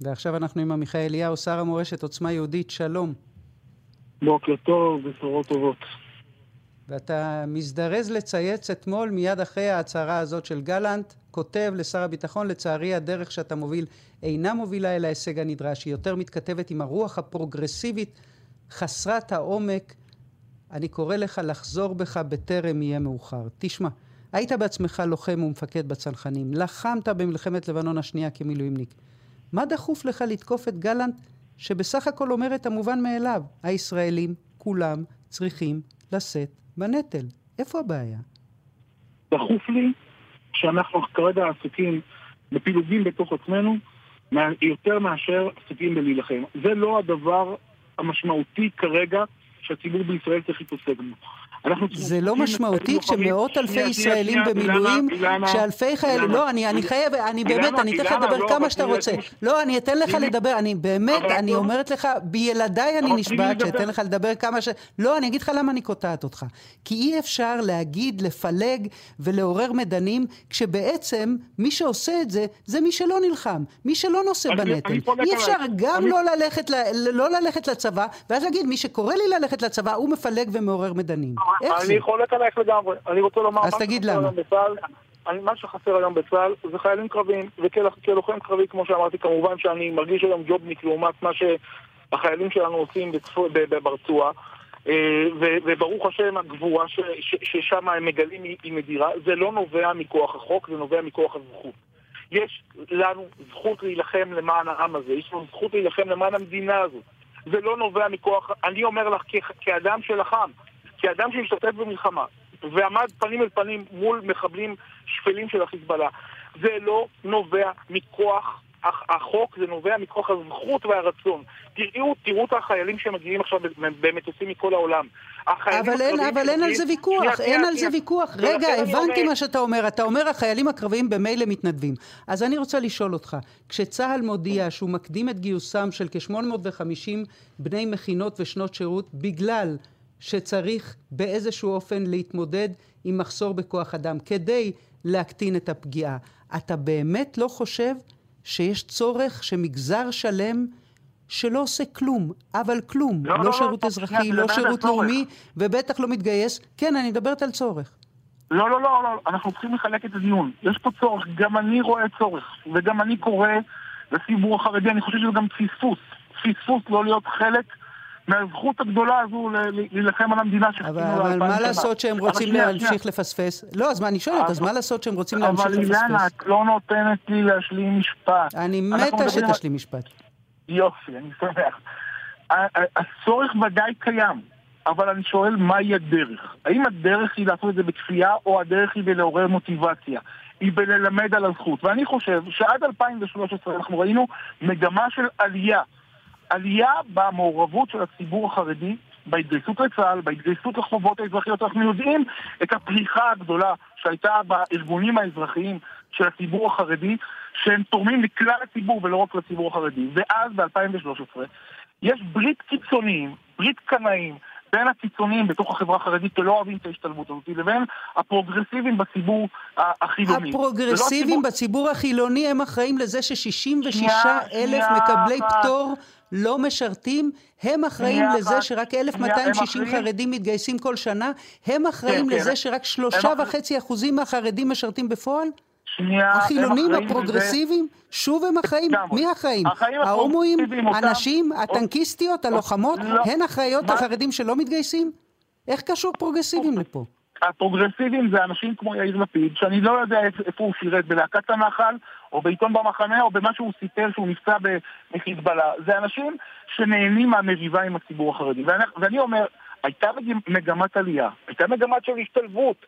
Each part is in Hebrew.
ועכשיו אנחנו עם עמיחי אליהו, שר המורשת עוצמה יהודית, שלום. בוקר טוב, בשורות טובות. ואתה מזדרז לצייץ אתמול, מיד אחרי ההצהרה הזאת של גלנט, כותב לשר הביטחון, לצערי הדרך שאתה מוביל אינה מובילה אל ההישג הנדרש, היא יותר מתכתבת עם הרוח הפרוגרסיבית חסרת העומק. אני קורא לך לחזור בך בטרם יהיה מאוחר. תשמע, היית בעצמך לוחם ומפקד בצנחנים, לחמת במלחמת לבנון השנייה כמילואימניק. מה דחוף לך לתקוף את גלנט, שבסך הכל אומר את המובן מאליו, הישראלים כולם צריכים לשאת בנטל? איפה הבעיה? דחוף לי שאנחנו כרגע עסוקים בפילוגים בתוך עצמנו, יותר מאשר עסוקים בלהילחם. זה לא הדבר המשמעותי כרגע שהציבור בישראל צריך להתעסק בו. זה לא משמעותי כשמאות אלפי ישראלים במילואים, שאלפי חיילים, לא, אני חייב, אני באמת, אני אתן לך לדבר לא, כמה שאתה רוצה. לא, אני אתן לך לדבר, אני באמת, אני אומרת לך, בילדיי אני נשבעת שאתן לך לדבר כמה ש... לא, אני אגיד לך למה אני קוטעת אותך. כי אי אפשר להגיד, לפלג ולעורר מדנים, כשבעצם מי שעושה את זה, זה מי שלא נלחם, מי שלא נושא בנטל. אי אפשר גם לא, לא ללכת לצבא, ואז להגיד, מי שקורא לי ללכת לצבא, הוא מפלג ומעורר מדנים. איך זה? אני חולק עלייך לגמרי. אני רוצה לומר... אז תגיד למה. אני, מה שחסר היום בצה"ל זה חיילים קרביים, וכלוחם קרבי, כמו שאמרתי, כמובן שאני מרגיש היום ג'ובניק לעומת מה שהחיילים שלנו עושים ברצועה. אה, וברוך השם הגבורה ששם הם מגלים היא מדירה, זה לא נובע מכוח החוק, זה נובע מכוח הזכות. יש לנו זכות להילחם למען העם הזה, יש לנו זכות להילחם למען המדינה הזאת. זה לא נובע מכוח, אני אומר לך כאדם שלחם, כאדם שהשתתף במלחמה ועמד פנים אל פנים מול מחבלים שפלים של החיזבאללה, זה לא נובע מכוח החוק, זה נובע מכוח הזכות והרצון. תראו, תראו את החיילים שמגיעים עכשיו במטוסים מכל העולם. אבל אין, אבל אין על זה ויכוח, אין על זה ויכוח. רגע, הבנתי מה שאתה אומר. אתה אומר החיילים הקרביים במילא מתנדבים. אז אני רוצה לשאול אותך, כשצה"ל מודיע שהוא מקדים את גיוסם של כ-850 בני מכינות ושנות שירות בגלל שצריך באיזשהו אופן להתמודד עם מחסור בכוח אדם כדי להקטין את הפגיעה. אתה באמת לא חושב שיש צורך שמגזר שלם שלא עושה כלום, אבל כלום, לא, לא, לא שירות לא, אזרחי, לא שירות לאומי, ובטח לא מתגייס. כן, אני מדברת על צורך. לא, לא, לא, לא, אנחנו צריכים לחלק את הדיון. יש פה צורך, גם אני רואה צורך, וגם אני קורא לציבור החרדי, אני חושב שזה גם פספוס. פספוס לא להיות חלק מהזכות הגדולה הזו להילחם על המדינה שחיכינו אבל, אבל מה לעשות שהם רוצים להמשיך לפספס? לא, אז מה אני שואלת, אז מה לעשות שהם רוצים להמשיך לפספס? אבל אילנה, את לא נותנת לי להשלים משפט. אני מתה שתשלים משפט. יופי, אני שמח. הצורך ודאי קיים, אבל אני שואל מהי הדרך? האם הדרך היא לעשות את זה בכפייה, או הדרך היא בלעורר מוטיבציה? היא בללמד על הזכות. ואני חושב שעד 2013 אנחנו ראינו מגמה של עלייה. עלייה במעורבות של הציבור החרדי, בהתגייסות לצה"ל, בהתגייסות לחובות האזרחיות. אנחנו יודעים את הפריחה הגדולה שהייתה בארגונים האזרחיים של הציבור החרדי, שהם תורמים לכלל הציבור ולא רק לציבור החרדי. ואז ב-2013 יש ברית קיצוניים, ברית קנאים, בין הקיצוניים בתוך החברה החרדית שלא אוהבים את ההשתלבות הזאת, לבין הפרוגרסיביים בציבור החילוני. הפרוגרסיביים הציבור... בציבור החילוני הם אחראים לזה ש-66 אלף מקבלי פטור לא משרתים, הם אחראים לזה שרק 1,260 חרדים מתגייסים כל שנה, הם אחראים כן, לזה כן. שרק שלושה וחצי אחוזים מהחרדים משרתים בפועל? שנייה, החילונים, הפרוגרסיביים, שוב הם אחראים. מי האחראים? ההומואים, הנשים, הטנקיסטיות, הלוחמות, לא. הן אחראיות לחרדים שלא מתגייסים? איך קשור פרוגרסיביים לפה? הפרוגרסיביים זה אנשים כמו יאיר לפיד, שאני לא יודע איפה הוא שירת, בלהקת הנחל, או בעיתון במחנה, או במה שהוא סיפר שהוא נפצע בחיזבאללה. זה אנשים שנהנים מהמריבה עם הציבור החרדי. ואני, ואני אומר, הייתה מגמת עלייה, הייתה מגמת של השתלבות.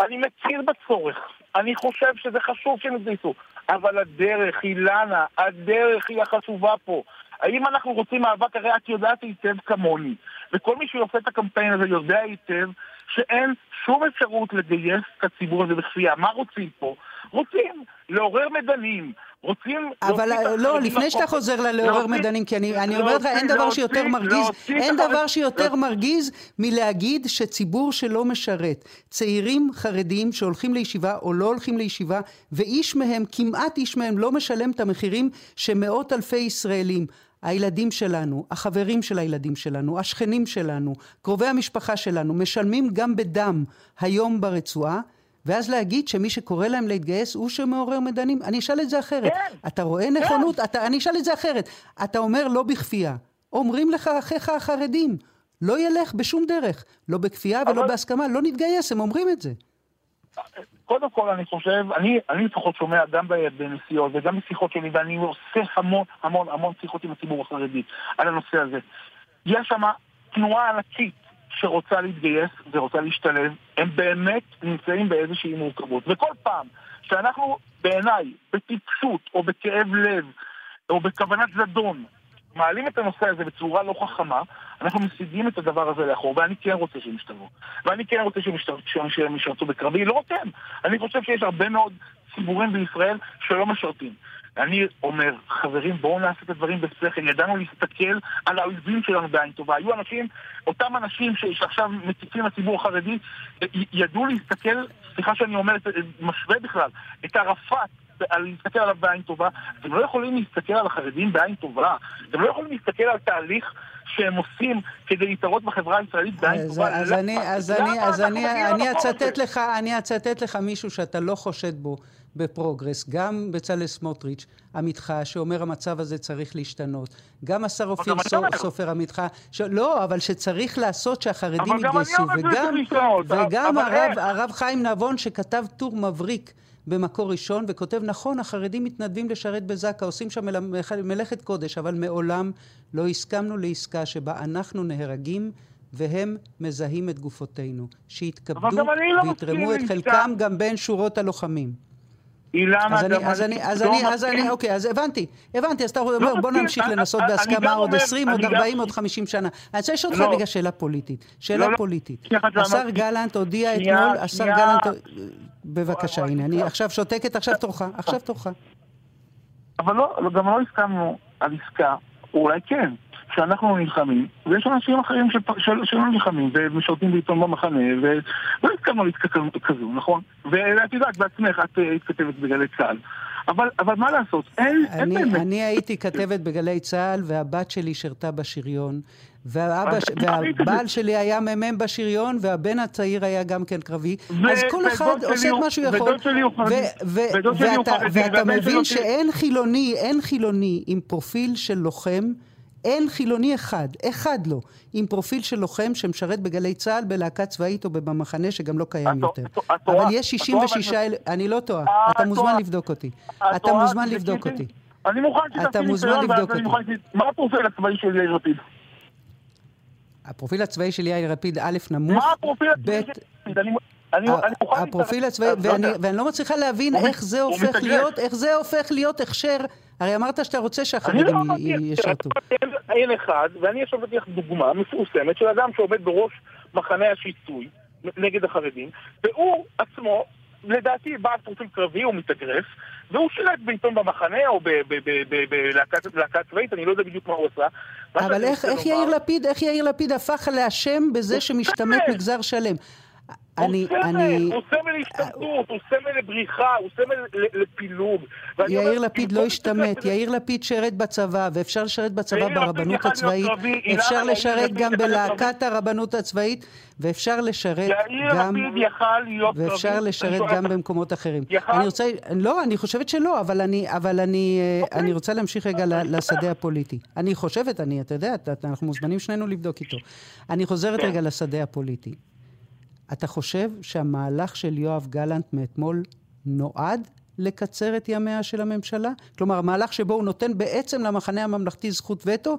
אני מכיר בצורך, אני חושב שזה חשוב שהם יתגייסו, אבל הדרך, אילנה, הדרך היא החשובה פה. האם אנחנו רוצים מאבק? הרי את יודעת היטב כמוני, וכל מי שעושה את הקמפיין הזה יודע היטב שאין שום אפשרות לגייס את הציבור הזה בכפייה. מה רוצים פה? רוצים לעורר מדנים, רוצים... אבל לא, לפני שאתה חוזר ללעורר מדנים, כי אני אומר לך, אין דבר שיותר מרגיז, אין דבר שיותר מרגיז מלהגיד שציבור שלא משרת, צעירים חרדים שהולכים לישיבה או לא הולכים לישיבה, ואיש מהם, כמעט איש מהם, לא משלם את המחירים שמאות אלפי ישראלים. הילדים שלנו, החברים של הילדים שלנו, השכנים שלנו, קרובי המשפחה שלנו, משלמים גם בדם היום ברצועה, ואז להגיד שמי שקורא להם להתגייס הוא שמעורר מדנים? אני אשאל את זה אחרת. כן. אתה רואה. נכונות? כן. אתה, אני אשאל את זה אחרת. אתה אומר לא בכפייה. אומרים לך אחיך החרדים, לא ילך בשום דרך. לא בכפייה אבל... ולא בהסכמה, לא נתגייס, הם אומרים את זה. קודם כל אני חושב, אני, אני לפחות שומע גם בנסיעות וגם בשיחות שלי, ואני עושה המון המון המון שיחות עם הציבור החרדי על הנושא הזה. יש שם תנועה ענקית שרוצה להתגייס ורוצה להשתלב, הם באמת נמצאים באיזושהי מורכבות. וכל פעם שאנחנו, בעיניי, בטיפשות או בכאב לב או בכוונת זדון, מעלים את הנושא הזה בצורה לא חכמה, אנחנו משיגים את הדבר הזה לאחור, ואני כן רוצה שהם ישתלבו. ואני כן רוצה שהם ישרתו בקרבי, לא רק הם. אני חושב שיש הרבה מאוד ציבורים בישראל שלא משרתים. אני אומר, חברים, בואו נעשה את הדברים בשכל. ידענו להסתכל על האויבים שלנו בעין טובה. היו אנשים, אותם אנשים שעכשיו מטיפים לציבור החרדי, ידעו להסתכל, סליחה שאני אומר, משווה בכלל, את ערפאת להסתכל עליו בעין טובה. אתם לא יכולים להסתכל על החרדים בעין טובה. אתם לא יכולים להסתכל על תהליך שהם עושים כדי להתערות בחברה הישראלית בעין טובה. אז אני, אז אני, אז אני אצטט לך, אני אצטט לך מישהו שאתה לא חושד בו. בפרוגרס, גם בצלאל סמוטריץ', עמיתך, שאומר המצב הזה צריך להשתנות. גם השר אופיר סופר עמיתך, ש... לא, אבל שצריך לעשות שהחרדים יתגייסו. וגם, וגם הרב, הרב חיים נבון שכתב טור מבריק במקור ראשון, וכותב, נכון, החרדים מתנדבים לשרת בזק"א, עושים שם מלאכת קודש, אבל מעולם לא הסכמנו לעסקה שבה אנחנו נהרגים והם מזהים את גופותינו. שיתכבדו לא ויתרמו את חלקם גם בין שורות הלוחמים. אילנה, אז אני, אז אני, אז אני, אז אני, אוקיי, אז הבנתי, הבנתי, אז אתה אומר, לא בוא נמשיך לנסות בהסכמה עוד 20, עוד 40, עוד 50 שנה. אני רוצה לשאול אותך לא. רגע שאלה פוליטית. שאלה לא, פוליטית. השר גלנט הודיע אתמול, השר גלנט... בבקשה, הנה, אני עכשיו שותקת, עכשיו תורך, עכשיו תורך. אבל לא, גם לא הסכמנו על עסקה, אולי כן. שאנחנו נלחמים, ויש אנשים אחרים שלא נלחמים ומשרתים בעיתון במחנה, ולא הסכמנו להתכתב כזו, נכון? ואת יודעת בעצמך, את אה, כתבת בגלי צה"ל. אבל, אבל מה לעשות, אין, אני, אין באמת. אני הייתי כתבת בגלי צה"ל, והבת שלי שירתה בשריון, והאבא, והבעל שלי היה מ"מ בשריון, והבן הצעיר היה גם כן קרבי. אז כל אחד עושה את מה שהוא יכול. ואתה מבין שאין חילוני, אין חילוני עם פרופיל של לוחם. אין חילוני אחד, אחד לא, עם פרופיל של לוחם שמשרת בגלי צה"ל, בלהקה צבאית או במחנה שגם לא קיים יותר. אבל יש 66 אלף, אני לא טועה, אתה מוזמן לבדוק אותי. אתה מוזמן לבדוק אותי. אני מוכן שתעשי ניסיון, ואז אני מוכן... מה הפרופיל הצבאי של יאיר לפיד? הפרופיל הצבאי של יאיר לפיד, א', נמוך, מה הפרופיל הצבאי של יאיר לפיד? הפרופיל הצבאי, ואני לא מצליחה להבין איך זה הופך להיות, איך זה הופך להיות הכשר. הרי אמרת שאתה רוצה שהחרדים לא ישרתו. אין אחד, ואני עכשיו נותן לך דוגמה מפורסמת של אדם שעומד בראש מחנה השיסוי נגד החרדים, והוא עצמו, לדעתי, בעל פרופיל קרבי, הוא מתאגרף, והוא שירת בעיתון במחנה או בלהקה צבאית, אני לא יודע בדיוק מה הוא עשה. אבל איך יאיר לפיד הפך לאשם בזה שמשתמט מגזר שלם? אני, הוא סמל, אני... הוא סמל להשתמטות, הוא סמל לבריחה, הוא סמל לפילוג. יאיר לפיד לא השתמט, יאיר לפיד שירת בצבא, ואפשר לשרת בצבא ברבנות הצבאית, אפשר לשרת גם בלהקת הרבנות הצבאית, ואפשר לשרת גם... ואפשר לשרת גם במקומות אחרים. אני רוצה... לא, אני חושבת שלא, אבל אני, אבל אני, אה, אוקיי. אני רוצה להמשיך רגע לשדה הפוליטי. אני חושבת, אני, אתה יודע, אנחנו מוזמנים שנינו לבדוק איתו. אני חוזרת כן. רגע לשדה הפוליטי. אתה חושב שהמהלך של יואב גלנט מאתמול נועד לקצר את ימיה של הממשלה? כלומר, המהלך שבו הוא נותן בעצם למחנה הממלכתי זכות וטו,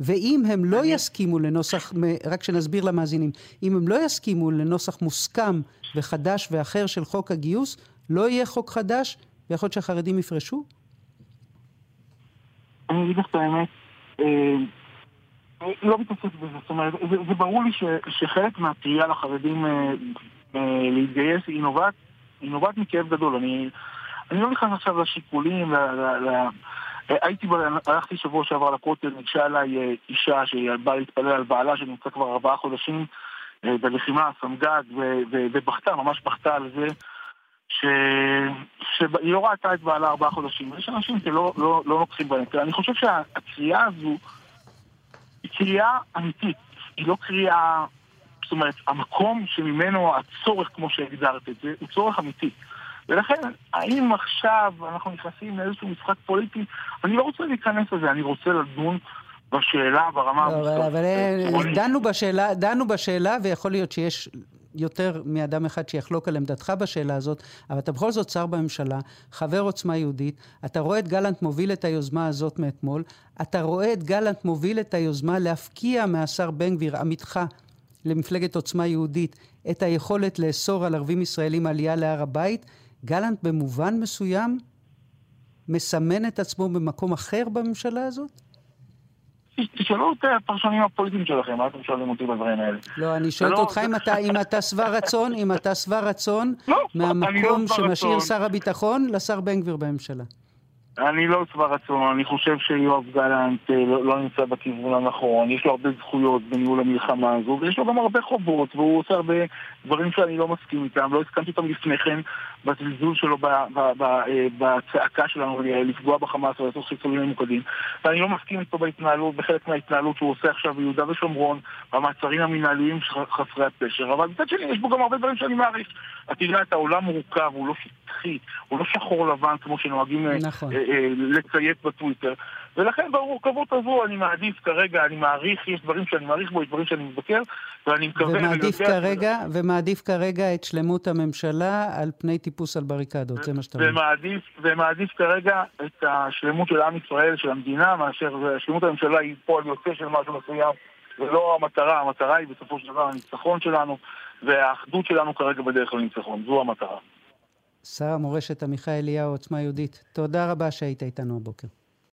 ואם הם לא יסכימו לנוסח, רק שנסביר למאזינים, אם הם לא יסכימו לנוסח מוסכם וחדש ואחר של חוק הגיוס, לא יהיה חוק חדש, ויכול להיות שהחרדים יפרשו? אני אגיד לך את האמת, אה, לא מתעסק בזה, זאת אומרת, זה, זה ברור לי ש, שחלק מהפרייה לחרדים אה, אה, להתגייס היא נובעת היא נובעת מכאב גדול. אני, אני לא נכנס עכשיו לשיקולים, ל, ל, ל, הייתי, הלכתי שבוע שעבר לכותל, ניגשה אליי אה, אישה שבאה להתפלל על בעלה שנמצא כבר ארבעה חודשים אה, בלחימה, סמג"ד, ובכתה, ממש בכתה על זה שהיא לא ראתה את בעלה ארבעה חודשים. יש אנשים שלא לא, לא לוקחים בהם. אני חושב שהקריאה הזו קריאה אמיתית, היא לא קריאה... זאת אומרת, המקום שממנו הצורך, כמו שהגדרת את זה, הוא צורך אמיתי. ולכן, האם עכשיו אנחנו נכנסים לאיזשהו משחק פוליטי? אני לא רוצה להיכנס לזה, אני רוצה לדון בשאלה ברמה לא. אבל אה, דנו בשאלה, דנו בשאלה, ויכול להיות שיש יותר מאדם אחד שיחלוק על עמדתך בשאלה הזאת, אבל אתה בכל זאת שר בממשלה, חבר עוצמה יהודית, אתה רואה את גלנט מוביל את היוזמה הזאת מאתמול, אתה רואה את גלנט מוביל את היוזמה להפקיע מהשר בן גביר, עמיתך, למפלגת עוצמה יהודית, את היכולת לאסור על ערבים ישראלים עלייה להר הבית, גלנט במובן מסוים מסמן את עצמו במקום אחר בממשלה הזאת? תשאלו את הפרשנים הפוליטיים שלכם, מה אתם שואלים אותי בדברים האלה? לא, אני שואלת לא, אותך אם אתה שבע רצון, אם אתה שבע רצון לא, מהמקום שמשאיר שר הביטחון לשר בן גביר בממשלה. אני לא שבע רצון, אני חושב שיואב גלנט אה, לא, לא נמצא בכיוון הנכון, יש לו הרבה זכויות בניהול המלחמה הזו, ויש לו גם הרבה חובות, והוא עושה הרבה דברים שאני לא מסכים איתם, לא הסכמתי איתם לפני כן בזלזול שלו אה, בצעקה שלנו לפגוע בחמאס או לעשות חיסולים ממוקדים, ואני לא מסכים איתו בהתנהלות, בחלק מההתנהלות שהוא עושה עכשיו ביהודה ושומרון, במעצרים המנהליים חסרי הפשר, אבל מצד שני יש בו גם הרבה דברים שאני מעריך. את יודעת, העולם מורכב, הוא לא שטחי, הוא לא שחור לבן כמו שנוהגים אה, נכון. אה, לציית בטוויטר. ולכן במורכבות הזו אני מעדיף כרגע, אני מעריך, יש דברים שאני מעריך בו, יש דברים שאני מבקר, ואני מקווה... ומעדיף כרגע, שזה... ומעדיף כרגע את שלמות הממשלה על פני טיפוס על בריקדות, ו- זה מה שאתה אומר. ומעדיף, ומעדיף כרגע את השלמות של עם ישראל, של המדינה, מאשר שלמות הממשלה היא פועל יוצא של משהו מסוים, ולא המטרה, המטרה היא בסופו של דבר הניצחון שלנו, והאחדות שלנו כרגע בדרך לניצחון, זו המטרה. שר המורשת עמיחי אליהו, עוצמה יהודית, תודה רבה שהיית איתנו הבוקר.